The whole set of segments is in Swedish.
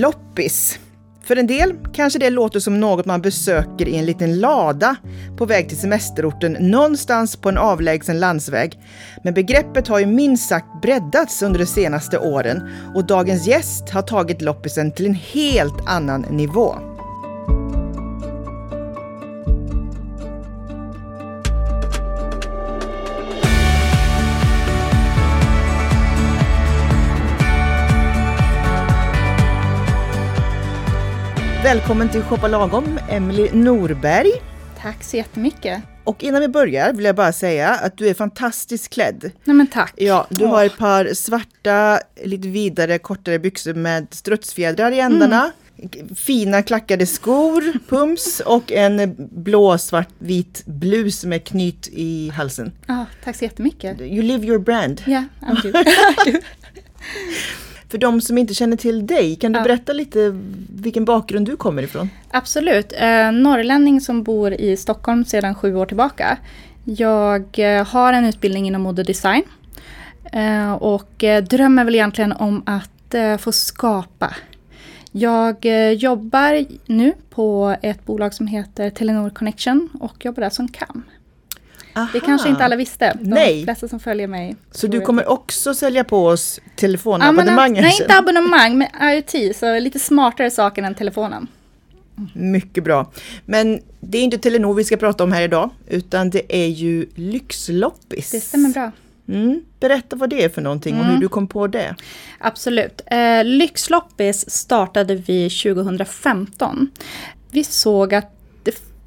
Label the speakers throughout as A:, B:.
A: Loppis. För en del kanske det låter som något man besöker i en liten lada på väg till semesterorten någonstans på en avlägsen landsväg. Men begreppet har ju minst sagt breddats under de senaste åren och dagens gäst har tagit loppisen till en helt annan nivå. Välkommen till Shoppa Lagom, Emily Norberg.
B: Tack så jättemycket.
A: Och innan vi börjar vill jag bara säga att du är fantastiskt klädd.
B: Nej men tack.
A: Ja, du har ett par svarta, lite vidare, kortare byxor med strutsfjädrar i ändarna. Mm. Fina klackade skor, pums och en blå, svart, vit blus med knyt i halsen.
B: Ja, tack så jättemycket.
A: You live your brand.
B: Ja, yeah, I do.
A: För de som inte känner till dig, kan du ja. berätta lite vilken bakgrund du kommer ifrån?
B: Absolut. Eh, norrlänning som bor i Stockholm sedan sju år tillbaka. Jag eh, har en utbildning inom modedesign. Och eh, drömmer väl egentligen om att få skapa. Jag jobbar nu på ett bolag som heter Telenor Connection och jobbar där som CAM. Aha. Det kanske inte alla visste. De nej. flesta som följer mig.
A: Så du kommer också sälja på oss telefonabonnemang?
B: Ja, nej, inte abonnemang, men IoT. Så lite smartare saker än telefonen.
A: Mycket bra. Men det är inte Telenor vi ska prata om här idag, utan det är ju Lyxloppis.
B: Det stämmer bra.
A: Mm. Berätta vad det är för någonting och hur mm. du kom på det.
B: Absolut. Eh, Lyxloppis startade vi 2015. Vi såg att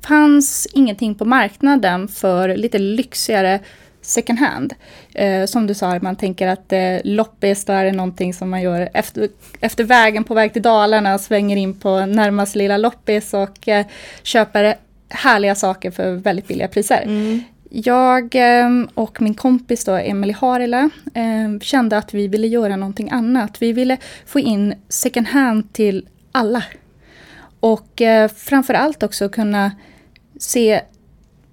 B: fanns ingenting på marknaden för lite lyxigare second hand. Eh, som du sa, man tänker att eh, loppis, då är det någonting som man gör efter, efter vägen på väg till Dalarna, svänger in på närmaste lilla loppis och eh, köper härliga saker för väldigt billiga priser. Mm. Jag eh, och min kompis då, Emily Harila, eh, kände att vi ville göra någonting annat. Vi ville få in second hand till alla. Och eh, framför allt också kunna se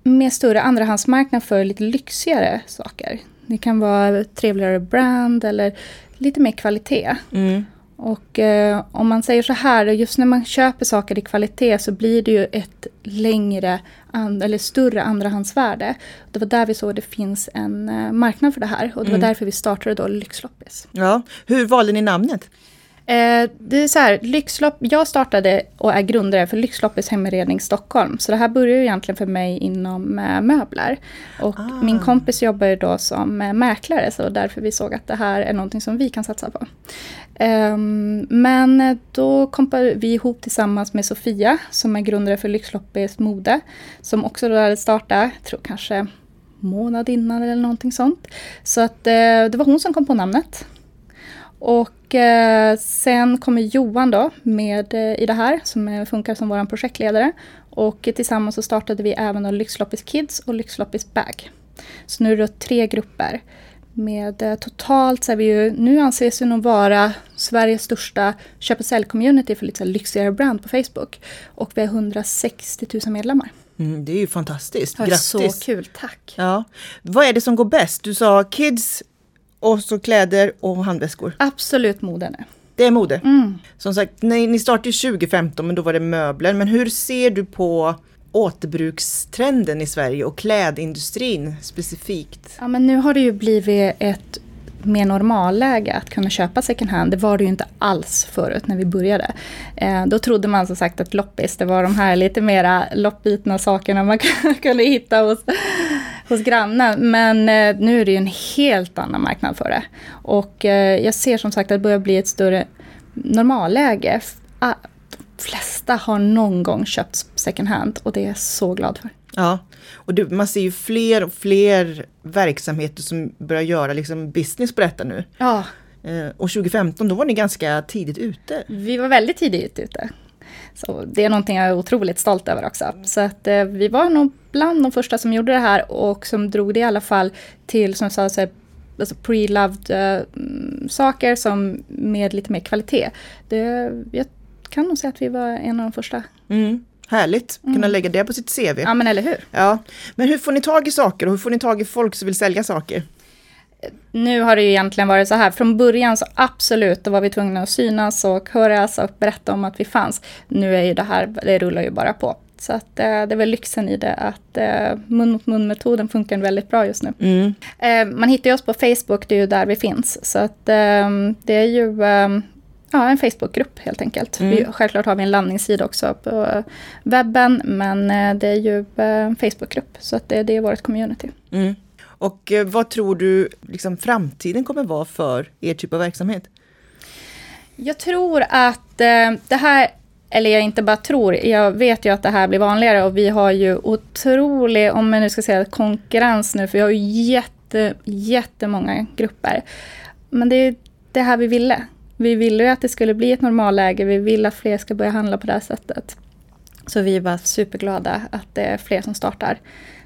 B: med större andrahandsmarknad för lite lyxigare saker. Det kan vara trevligare brand eller lite mer kvalitet. Mm. Och eh, om man säger så här, just när man köper saker i kvalitet så blir det ju ett längre and, eller större andrahandsvärde. Det var där vi såg att det finns en eh, marknad för det här och det var mm. därför vi startade då Lyxloppis.
A: Ja, hur valde ni namnet?
B: Eh, det är så här, Lyxlopp, jag startade och är grundare för Lyxloppets hemredning Stockholm. Så det här började egentligen för mig inom eh, möbler. Och ah. min kompis jobbar då som eh, mäklare, så därför vi såg att det här är någonting som vi kan satsa på. Um, men då kom vi ihop tillsammans med Sofia, som är grundare för Lyxloppets mode. Som också då hade startat, tror kanske månad innan eller någonting sånt. Så att det var hon som kom på namnet. Och eh, sen kommer Johan då med eh, i det här, som funkar som vår projektledare. Och tillsammans så startade vi även då Lyxloppis Kids och Lyxloppis Bag. Så nu är det tre grupper. Med eh, totalt så är vi ju, nu anses vi nog vara Sveriges största köp och sälj-community för lite lyxigare brand på Facebook. Och vi har 160 000 medlemmar.
A: Mm, det är ju fantastiskt.
B: Grattis! Så kul, tack!
A: Ja. Vad är det som går bäst? Du sa kids, och så kläder och handväskor.
B: Absolut mode nu.
A: Det är mode. Mm. Som sagt, ni, ni startade 2015 men då var det möbler. Men hur ser du på återbrukstrenden i Sverige och klädindustrin specifikt?
B: Ja men nu har det ju blivit ett mer normalläge att kunna köpa second hand. Det var det ju inte alls förut när vi började. Eh, då trodde man som sagt att loppis, det var de här lite mera loppbitna sakerna man kunde hitta hos, hos grannen. Men eh, nu är det ju en helt annan marknad för det. Och eh, jag ser som sagt att det börjar bli ett större normalläge. De flesta har någon gång köpt second hand och det är jag så glad för.
A: Ja, och du, man ser ju fler och fler verksamheter som börjar göra liksom business på detta nu.
B: Ja.
A: Eh, och 2015, då var ni ganska tidigt ute.
B: Vi var väldigt tidigt ute. Så det är någonting jag är otroligt stolt över också. Så att eh, vi var nog bland de första som gjorde det här och som drog det i alla fall till, som sa, alltså pre-loved uh, saker som med lite mer kvalitet. Det, jag kan nog säga att vi var en av de första.
A: Mm. Härligt, kunna mm. lägga det på sitt CV.
B: Ja men eller hur.
A: Ja. Men hur får ni tag i saker och hur får ni tag i folk som vill sälja saker?
B: Nu har det ju egentligen varit så här, från början så absolut, då var vi tvungna att synas och höras och berätta om att vi fanns. Nu är ju det här, det rullar ju bara på. Så att, eh, det är väl lyxen i det att eh, mun mot mun-metoden funkar väldigt bra just nu.
A: Mm.
B: Eh, man hittar ju oss på Facebook, det är ju där vi finns. Så att det är ju ja, en Facebookgrupp helt enkelt.
A: Mm.
B: Vi, självklart har vi en landningssida också på webben, men det är ju en Facebookgrupp. Så att det, det är vårt community.
A: Mm. Och eh, vad tror du liksom, framtiden kommer vara för er typ av verksamhet?
B: Jag tror att eh, det här, eller jag inte bara tror, jag vet ju att det här blir vanligare och vi har ju otrolig, om man nu ska säga konkurrens nu, för vi har ju jätte, jättemånga grupper. Men det är det här vi ville. Vi ville ju att det skulle bli ett normalläge, vi vill att fler ska börja handla på det här sättet. Så vi är bara superglada att det är fler som startar.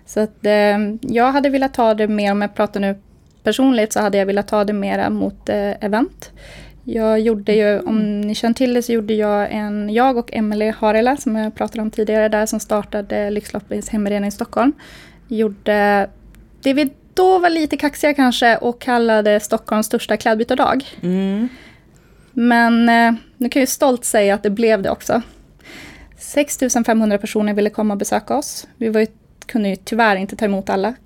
B: Så att, eh, jag hade velat ta det mer, om jag pratar nu personligt, så hade jag velat ta det mera mot eh, event. Jag gjorde ju, om ni känner till det, så gjorde jag en, jag och Emelie Harela, som jag pratade om tidigare där, som startade Lyxloppets hemredning i Stockholm, gjorde det vi då var lite kaxiga kanske och kallade Stockholms största klädbytardag.
A: Mm.
B: Men eh, nu kan jag ju stolt säga att det blev det också. 6 500 personer ville komma och besöka oss. Vi var ju, kunde ju tyvärr inte ta emot alla.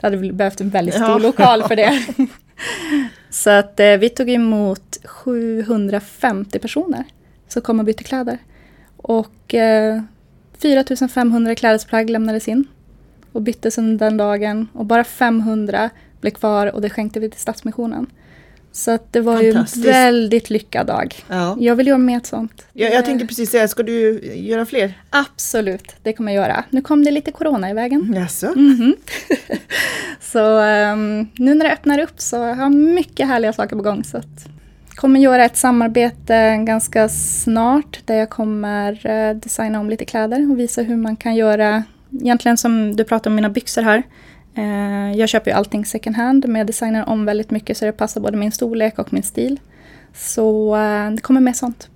B: Det hade behövt en väldigt stor
A: Ja.
B: lokal för det. Så att eh, vi tog emot 750 personer som kom och bytte kläder. Och eh, 4 500 klädesplagg lämnades in och byttes under den dagen. Och bara 500 blev kvar och det skänkte vi till Stadsmissionen. Så att det var ju en väldigt lyckad dag.
A: Ja.
B: Jag vill göra mer sånt.
A: Jag, jag tänkte precis säga, ska du göra fler?
B: Absolut, det kommer jag göra. Nu kom det lite corona i vägen.
A: Jaså?
B: Mhm. så ehm, nu när det öppnar upp så har jag mycket härliga saker på gång. Så att kommer göra ett samarbete ganska snart där jag kommer eh, designa om lite kläder och visa hur man kan göra, egentligen som du pratade om mina byxor här. Eh, jag köper ju allting second hand men jag designar om väldigt mycket så det passar både min storlek och min stil. Så eh, det kommer mer sånt.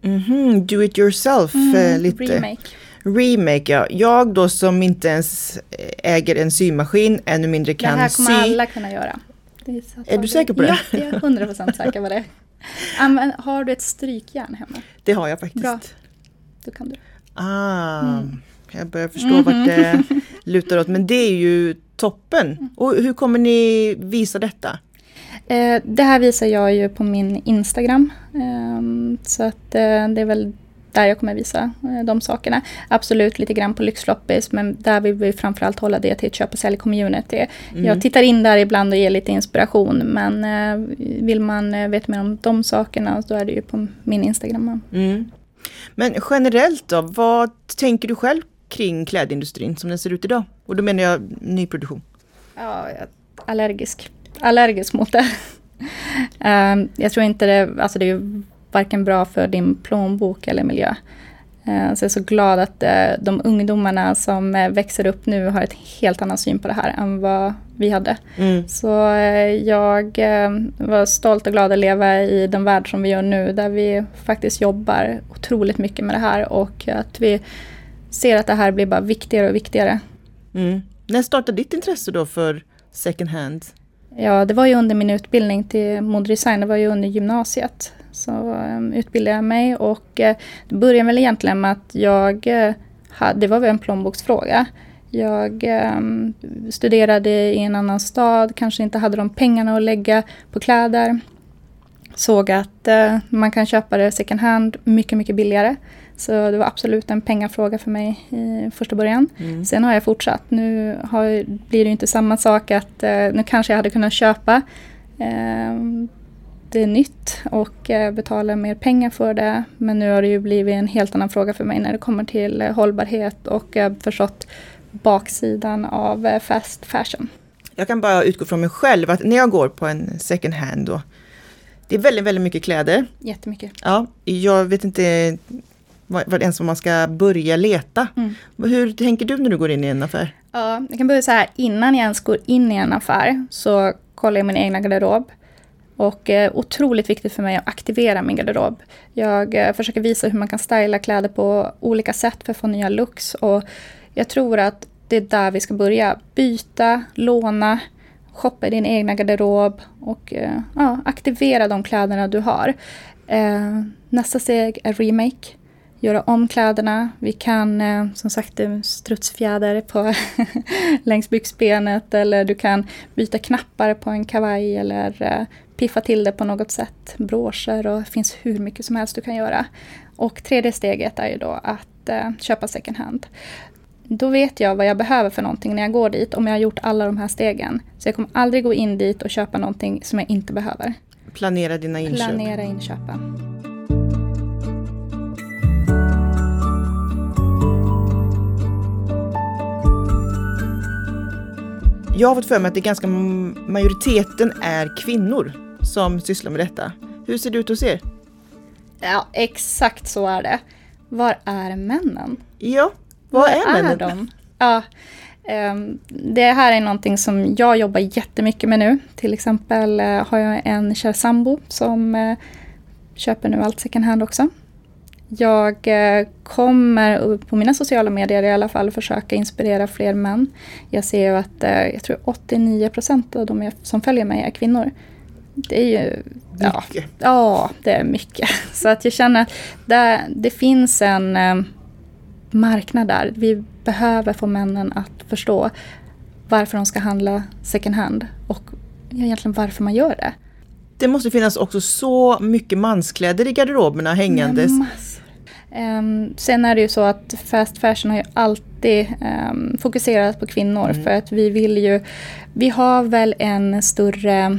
A: Mhm, do it yourself, eh, lite.
B: Mm, Remake.
A: Remake, ja. Jag då som inte ens äger en symaskin, ännu mindre
B: Det
A: kan
B: här kommer
A: sy.
B: alla kunna göra. Det är,
A: Är du säker på det?
B: Ja, jag är 100% säker på det. Använd, har du ett strykjärn hemma?
A: Det har jag faktiskt.
B: Bra. Då kan du.
A: Ah,
B: Mm.
A: Jag börjar förstå vart det lutar åt. Men det är ju toppen.
B: Mm.
A: Och hur kommer ni visa detta?
B: Eh, det här visar jag ju på min Instagram. Ehm, så att eh, det är väl där jag kommer visa eh, de sakerna. Absolut lite grann på Lyxloppis men där vill vi framförallt hålla det till ett köp och sälj-community.
A: Mm.
B: Jag tittar in där ibland och ger lite inspiration men vill man veta mer om de sakerna så är det ju på min Instagram.
A: Mm. Men generellt då, vad tänker du själv kring klädindustrin som den ser ut idag? Och då menar jag nyproduktion.
B: Ja, jag allergisk. Allergisk mot det. Ehm, jag tror inte det, alltså det är ju varken bra för din plånbok eller miljö. Ehm, så jag är så glad att eh, de ungdomarna som eh, växer upp nu har ett helt annan syn på det här än vad vi hade.
A: Mm.
B: Så eh, jag eh, var stolt och glad att leva i den värld som vi gör nu, där vi faktiskt jobbar otroligt mycket med det här och att vi ser att det här blir bara viktigare och viktigare.
A: Mm. När startade ditt intresse då för second hand?
B: Ja, det var ju under min utbildning till modedesign, det var ju under gymnasiet. Så um, utbildade jag mig och uh, det började väl egentligen med att jag, uh, hade, det var väl en plånboksfråga. Jag um, studerade i en annan stad, kanske inte hade de pengarna att lägga på kläder. Såg att uh, man kan köpa det second hand mycket, mycket billigare. Så det var absolut en pengafråga för mig i första början.
A: Mm.
B: Sen har jag fortsatt. Nu har, blir det inte samma sak att eh, nu kanske jag hade kunnat köpa eh, det är nytt och eh, betala mer pengar för det. Men nu har det ju blivit en helt annan fråga för mig när det kommer till hållbarhet och jag har förstått baksidan av fast fashion.
A: Jag kan bara utgå från mig själv att när jag går på en second hand då, det är väldigt, väldigt mycket kläder.
B: Jättemycket.
A: Ja, jag vet inte ens vad man ska börja leta.
B: Mm.
A: Hur tänker du när du går in i en affär?
B: Ja, jag kan börja så här, innan jag ens går in i en affär så kollar jag min egna garderob. Och eh, otroligt viktigt för mig att aktivera min garderob. Jag eh, försöker visa hur man kan styla kläder på olika sätt för att få nya looks. Och jag tror att det är där vi ska börja. Byta, låna, shoppa i din egna garderob och eh, ja, aktivera de kläderna du har. Eh, nästa steg är remake. Göra om kläderna. Vi kan eh, som sagt strutsfjäder på längs byxbenet eller du kan byta knappar på en kavaj eller eh, piffa till det på något sätt. Broscher och det finns hur mycket som helst du kan göra. Och tredje steget är ju då att eh, köpa second hand. Då vet jag vad jag behöver för någonting när jag går dit om jag har gjort alla de här stegen. Så jag kommer aldrig gå in dit och köpa någonting som jag inte behöver.
A: Planera dina inköp.
B: Planera inköpen.
A: Jag har fått för mig att det är ganska majoriteten är kvinnor som sysslar med detta. Hur ser det ut hos er?
B: Ja, exakt så är det. Var är männen?
A: Ja, var, var är männen? Är de?
B: Ja, um, det här är någonting som jag jobbar jättemycket med nu. Till exempel uh, har jag en kär sambo som uh, köper nu allt second hand också. Jag uh, kommer på mina sociala medier i alla fall försöka inspirera fler män. Jag ser ju att jag tror 89 procent av de som följer mig är kvinnor. Det är ju... Ja, ja, det är mycket. Så att jag känner att det, det finns en eh, marknad där. Vi behöver få männen att förstå varför de ska handla second hand och egentligen varför man gör det.
A: Det måste finnas också så mycket manskläder i garderoberna hängandes.
B: Um, sen är det ju så att fast fashion har ju alltid um, fokuserat på kvinnor mm. för att vi vill ju, vi har väl en större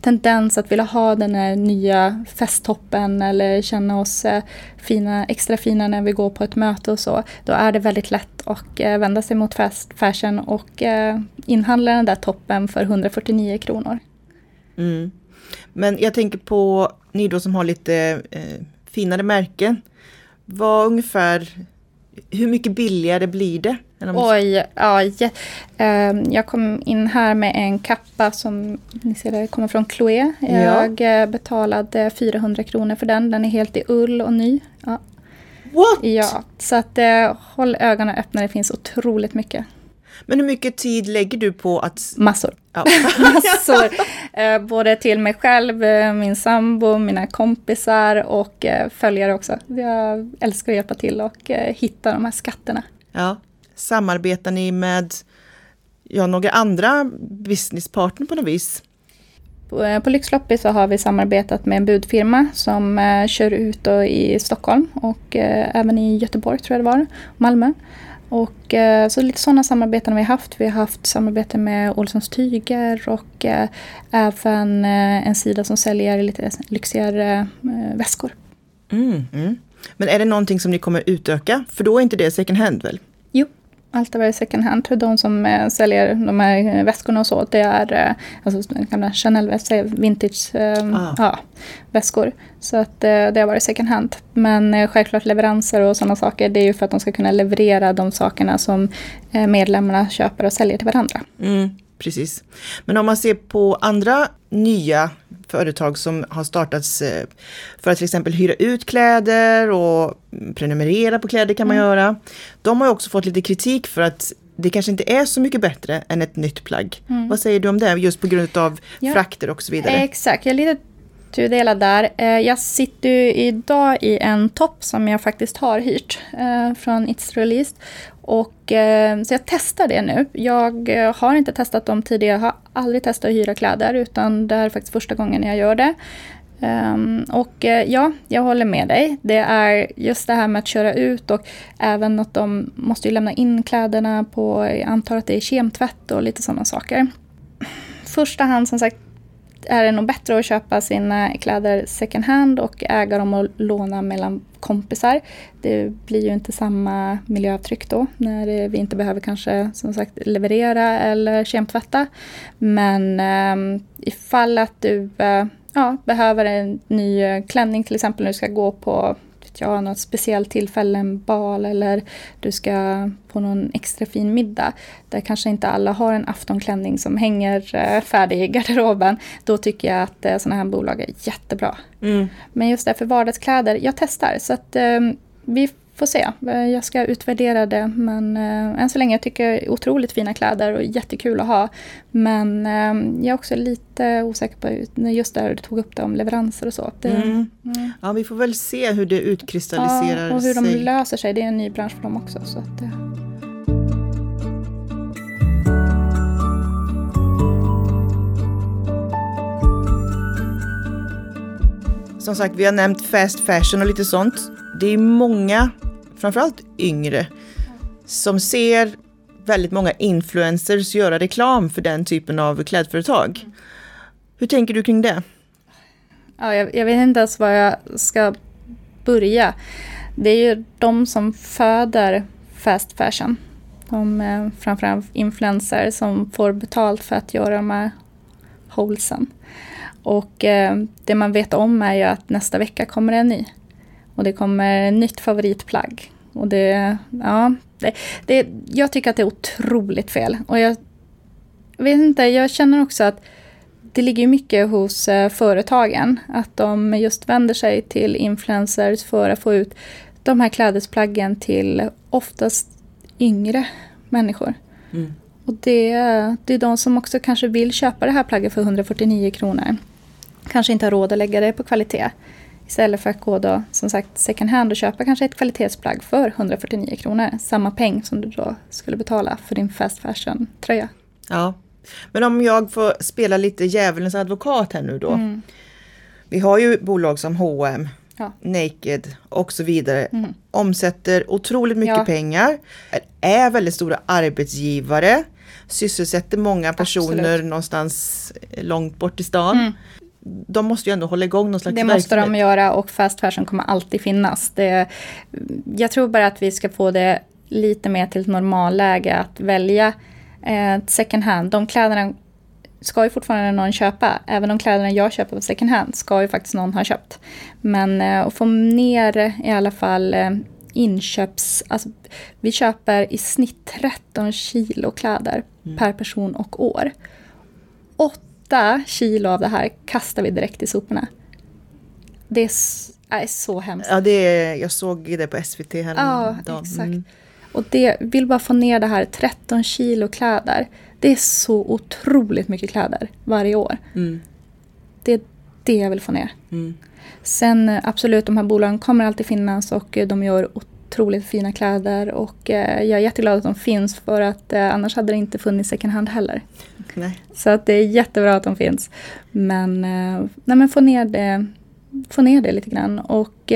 B: tendens att vilja ha den här nya festtoppen eller känna oss eh, fina, extra fina när vi går på ett möte och så. Då är det väldigt lätt att eh, vända sig mot fast fashion och eh, inhandla den där toppen för 149 kronor.
A: Mm. Men jag tänker på ni då som har lite eh, finare märken. Vad ungefär, hur mycket billigare blir det?
B: Oj, ja. Ehm, jag kom in här med en kappa som ni ser där, kommer från Chloé. Jag ja. Eh, betalade 400 kronor för den. Den är helt i ull och ny. Ja.
A: What?
B: Ja, så att eh, håll ögonen öppna. Det finns otroligt mycket.
A: Men hur mycket tid lägger du på att...
B: Massor. Ja. Massor. Eh, både till mig själv, min sambo, mina kompisar och följare också. Jag älskar att hjälpa till och hitta de här skatterna.
A: Ja. Samarbetar ni med ja, några andra businesspartner på något vis?
B: Eh, på, Lyxloppis så har vi samarbetat med en budfirma som eh, kör ut i Stockholm och eh, även i Göteborg tror jag det var, Malmö. Och, eh, så lite sådana samarbeten har vi haft. Vi har haft samarbete med Olssons Tyger och eh, även eh, en sida som säljer lite lyxigare eh, väskor.
A: Mm, mm. Men är det någonting som ni kommer utöka? För då är inte det second hand väl?
B: Allt är second hand. De som eh, säljer de här eh, väskorna och så, det är eh, alltså, gamla Chanel-väskor, vintage eh, ah. ja, väskor. Så att eh, det har varit second hand. Men eh, självklart leveranser och sådana saker, det är ju för att de ska kunna leverera de sakerna som medlemmarna köper och säljer till varandra.
A: Mm, precis. Men om man ser på andra nya företag som har startats eh, för att till exempel hyra ut kläder och prenumerera på kläder kan man mm. göra. De har också fått lite kritik för att det kanske inte är så mycket bättre än ett nytt plagg. Mm. Vad säger du om det, just på grund av ja. frakter och så vidare?
B: Exakt, jag är lite tudelad där. Eh, jag sitter idag i en topp som jag faktiskt har hyrt eh, från It's Released. Och, eh, så jag testar det nu. Jag har inte testat dem tidigare, jag har aldrig testat att hyra kläder utan det här är faktiskt första gången jag gör det. Um, och ja, jag håller med dig. Det är just det här med att köra ut och även att de måste ju lämna in kläderna på, jag antar att det är kemtvätt och lite sådana saker. Första hand som sagt är det nog bättre att köpa sina kläder second hand och äga dem och låna mellan kompisar. Det blir ju inte samma miljöavtryck då när vi inte behöver kanske som sagt leverera eller kemtvätta. Men eh, ifall att du eh, ja, behöver en ny eh, klänning till exempel när du ska gå på ja, något speciellt tillfälle, en bal eller du ska på någon extra fin middag. Där kanske inte alla har en aftonklänning som hänger eh, färdig i garderoben. Då tycker jag att eh, sådana här bolag är jättebra. Mm. Men just det för vardagskläder, jag testar. Så att eh, vi får se. Jag ska utvärdera det men eh, än så länge jag tycker jag otroligt fina kläder och jättekul att ha. Men eh, jag är också lite osäker på just där du tog upp det om leveranser och så. Det,
A: mm. Mm. Ja, vi får väl se hur det utkristalliserar sig.
B: Ja, och hur sig. de löser sig. Det är en ny bransch för dem också. Så att, eh.
A: Som sagt, vi har nämnt fast fashion och lite sånt. Det är många framförallt yngre, som ser väldigt många influencers göra reklam för den typen av klädföretag. Hur tänker du kring det?
B: Ja, jag, jag vet inte ens var jag ska börja. Det är ju de som föder fast fashion. De är framförallt influencers som får betalt för att göra de här holesen. Och eh, det man vet om är ju att nästa vecka kommer det en ny. Och det kommer nytt favoritplagg. Och det, ja, det, det, jag tycker att det är otroligt fel. Och jag vet inte, jag känner också att det ligger mycket hos eh, företagen. Att de just vänder sig till influencers för att få ut de här klädesplaggen till oftast yngre människor. Mm. Och det, det är de som också kanske vill köpa det här plagget för 149 kronor. Kanske inte har råd att lägga det på kvalitet. Istället för att gå då, som sagt, second hand och köpa kanske ett kvalitetsplagg för 149 kronor. Samma peng som du då skulle betala för din fast fashion-tröja.
A: Ja, men om jag får spela lite djävulens advokat här nu då. Mm. Vi har ju bolag som H&M, ja. Naked och så vidare. Mm. Omsätter otroligt mycket ja. pengar, är väldigt stora arbetsgivare, sysselsätter många personer Absolut. någonstans långt bort i stan. Mm de måste ju ändå hålla igång någon slags
B: Det måste de göra och fast fashion kommer alltid finnas. Det, jag tror bara att vi ska få det lite mer till ett normalläge att välja eh, second hand. De kläderna ska ju fortfarande någon köpa. Även de kläderna jag köper på second hand ska ju faktiskt någon ha köpt. Men eh, att få ner i alla fall eh, inköps... Alltså, vi köper i snitt 13 kilo kläder mm. per person och år. 8 kilo av det här kastar vi direkt i soporna. Det är, är så hemskt.
A: Ja, det är, jag såg det på SVT häromdagen.
B: Ja, exakt. Mm. Och det vill bara få ner det här 13 kilo kläder. Det är så otroligt mycket kläder varje år. Mm. Det är det jag vill få ner. Mm. Sen absolut, de här bolagen kommer alltid finnas och de gör otroligt fina kläder och eh, jag är jätteglad att de finns för att eh, annars hade det inte funnits second hand heller. Nej. Så att det är jättebra att de finns. Men, eh, nej, men få, ner det, få ner det lite grann. Och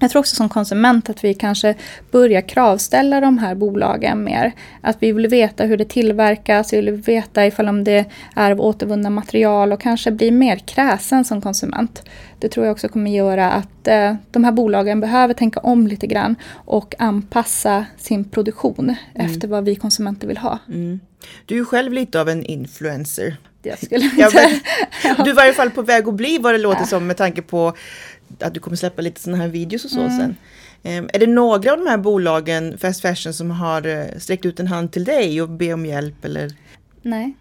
B: jag tror också som konsument att vi kanske börjar kravställa de här bolagen mer. Att vi vill veta hur det tillverkas, vi vill veta ifall om det är av återvunna material och kanske bli mer kräsen som konsument. Det tror jag också kommer göra att eh, de här bolagen behöver tänka om lite grann och anpassa sin produktion mm. efter vad vi konsumenter vill ha. Mm.
A: Du är ju själv lite av en influencer.
B: Jag skulle inte...
A: du var i alla fall på väg att bli vad det låter ja. som med tanke på att du kommer släppa lite sådana här videos och så mm. sen. Um, är det några av de här bolagen, fast fashion, som har uh, sträckt ut en hand till dig och be om hjälp eller?
B: Nej.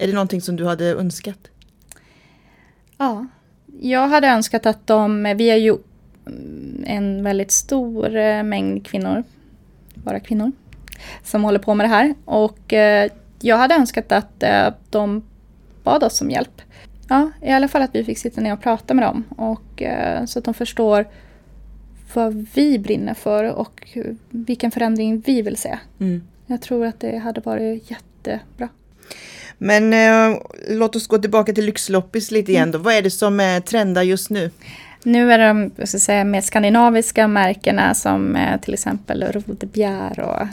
A: Är det någonting som du hade önskat?
B: Ja, jag hade önskat att de, vi är ju en väldigt stor uh, mängd kvinnor, bara kvinnor, som håller på med det här. Och uh, jag hade önskat att de bad oss om hjälp. Ja, i alla fall att vi fick sitta ner och prata med dem. Och, eh, så att de förstår vad vi brinner för och vilken förändring vi vill se. Mm. Jag tror att det hade varit jättebra.
A: Men eh, låt oss gå tillbaka till lyxloppis lite igen då. Vad är det som är trendar just nu?
B: Nu är det de jag ska säga, mer skandinaviska märkena som eh, till exempel Rodebjer och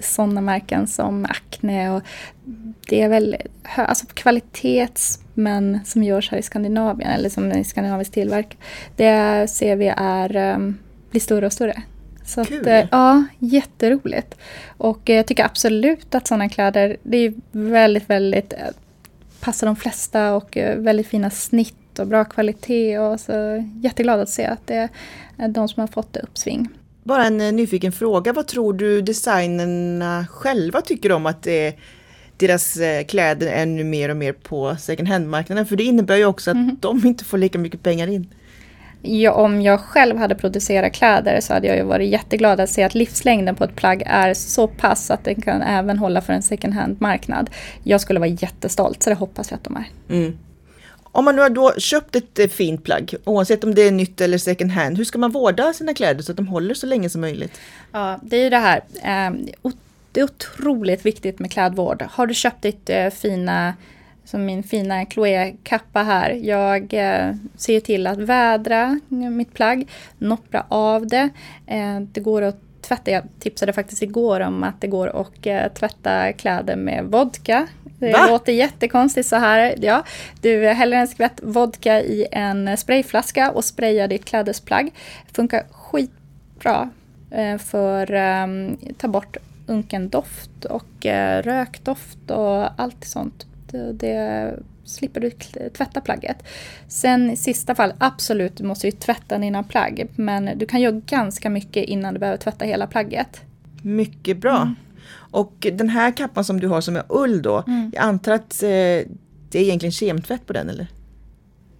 B: sådana märken som Acne. Och det är väl alltså kvalitets men som görs här i Skandinavien eller som är skandinaviskt tillverk. Det ser vi är, um, blir större och större. Så Kul. Att, uh, ja, jätteroligt. Och uh, jag tycker absolut att sådana kläder, det är väldigt, väldigt, uh, passar de flesta och väldigt fina snitt och bra kvalitet. Och så jätteglad att se att det är de som har fått det uppsving.
A: Bara en nyfiken fråga, vad tror du designerna själva tycker om att det är deras eh, kläder ännu mer och mer på second hand-marknaden. För det innebär ju också att mm. de inte får lika mycket pengar in.
B: Ja, om jag själv hade producerat kläder så hade jag ju varit jätteglad att se att livslängden på ett plagg är så pass att den kan även hålla för en second hand-marknad. Jag skulle vara jättestolt, så det hoppas jag att de är.
A: Mm. Om man nu har då köpt ett eh, fint plagg, oavsett om det är nytt eller second hand, hur ska man vårda sina kläder så att de håller så länge som möjligt?
B: Ja, det är ju det här. Eh, det är otroligt viktigt med klädvård. Har du köpt ditt eh, fina som min fina Chloé-kappa här. Jag eh, ser till att vädra mitt plagg, noppra av det. Eh, det går att tvätta. Jag tipsade faktiskt igår om att det går att eh, tvätta kläder med vodka. Det Va? låter jättekonstigt så här. Ja, du häller en skvätt vodka i en sprayflaska och sprayar ditt klädesplagg. Funkar skitbra eh, för att um, ta bort unken doft och uh, rökdoft och allt sånt det slipper du tvätta plagget. Sen i sista fall, absolut, du måste ju tvätta dina plagg. Men du kan göra ganska mycket innan du behöver tvätta hela plagget.
A: Mycket bra. Mm. Och den här kappan som du har som är ull då, mm. jag antar att eh, det är egentligen kemtvätt på den eller?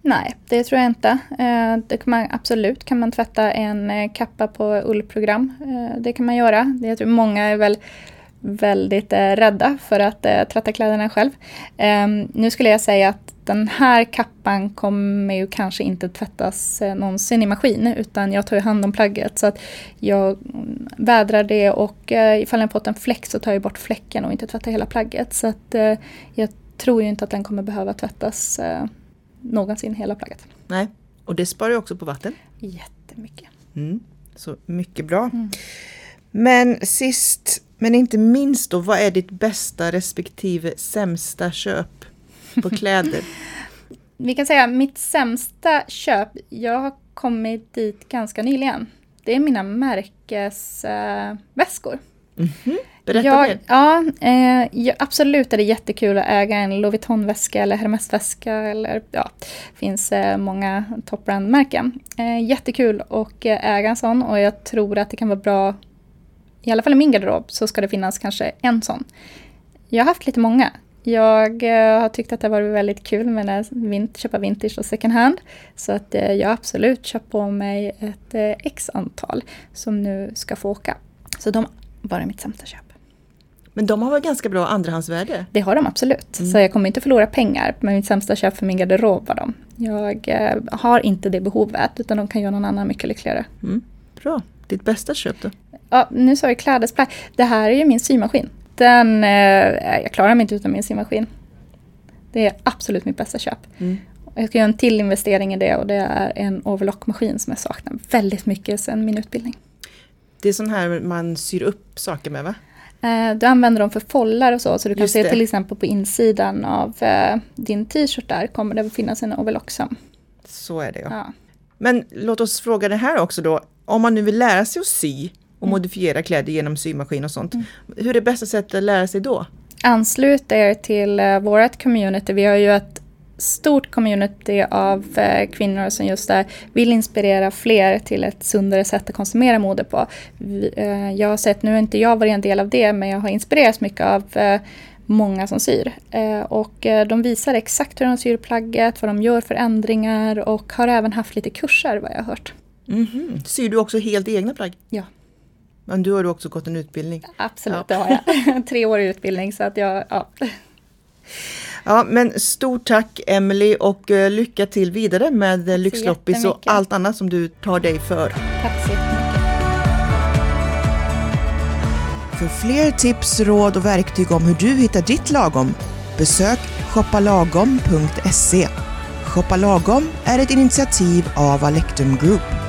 B: Nej, det tror jag inte. Eh, det kan man, absolut kan man tvätta en eh, kappa på ullprogram. Eh, det kan man göra. Jag tror många är väl väldigt rädda för att tvätta kläderna själv. Ehm, nu skulle jag säga att den här kappan kommer ju kanske inte tvättas någonsin i maskin utan jag tar ju hand om plagget så att jag vädrar det och ifall jag fått en fläck så tar jag bort fläcken och inte tvättar hela plagget. Så att jag tror ju inte att den kommer behöva tvättas någonsin hela plagget.
A: Nej, och det sparar ju också på vatten.
B: Jättemycket.
A: Mm, så mycket bra. Mm. Men sist men inte minst då, vad är ditt bästa respektive sämsta köp på kläder?
B: Vi kan säga mitt sämsta köp, jag har kommit dit ganska nyligen. Det är mina märkesväskor. Uh,
A: mm -hmm. Berätta
B: jag, mer. Ja, eh, ja, absolut är det jättekul att äga en Louis Vuitton-väska eller Hermes-väska. Eller, ja, det finns eh, många topbrandmärken. Eh, jättekul att äga en sån och jag tror att det kan vara bra i alla fall i min garderob, så ska det finnas kanske en sån. Jag har haft lite många. Jag uh, har tyckt att det har varit väldigt kul med att köpa vintage och second hand. Så att uh, jag har absolut köpt på mig ett x antal som nu ska få åka. Så de var mitt sämsta köp.
A: Men de har väl ganska bra andrahandsvärde?
B: Det har de absolut. Mm. Så jag kommer inte förlora pengar. Men mitt sämsta köp för min garderob var de. Jag har inte det behovet utan de kan göra någon annan mycket lyckligare.
A: Mm. Bra. Ditt bästa köp då?
B: Ja, nu sa jag klädesplagg. Det här är ju min symaskin. Den, eh, jag klarar mig inte utan min symaskin. Det är absolut mitt bästa köp. Mm. Jag ska göra en till investering i det och det är en overlockmaskin som jag saknar väldigt mycket sedan min utbildning.
A: Det är sån här man syr upp saker med va?
B: Eh, du använder dem för follar och så, så du kan Just se det. till exempel på insidan av eh, din t-shirt där kommer det att finnas en overlock som.
A: Så är det ja. ja. Men låt oss fråga det här också då. Om man nu vill lära sig att sy och mm. modifiera kläder genom symaskin och sånt. Mm. Hur är det bästa sättet att lära sig då?
B: Anslut er till uh, vårt community. Vi har ju ett stort community av uh, kvinnor som just där vill inspirera fler till ett sundare sätt att konsumera mode på. Vi, uh, jag har sett, nu har inte jag varit en del av det, men jag har inspirerats mycket av uh, många som syr. och de visar exakt hur de syr plagget, vad de gör för ändringar och har även haft lite kurser vad jag har hört.
A: Mm -hmm. Syr du också helt egna plagg?
B: Ja.
A: Men du har du också gått en utbildning?
B: Absolut, ja. det har jag. Tre år i utbildning så att jag, ja.
A: Ja, men stort tack Emily och uh, lycka till vidare med Lyxloppis och allt annat som du tar dig för.
B: Tack så jättemycket.
A: För fler tips, råd och verktyg om hur du hittar ditt lagom, besök shoppalagom.se. Shoppa Lagom är ett initiativ av Alectum Group.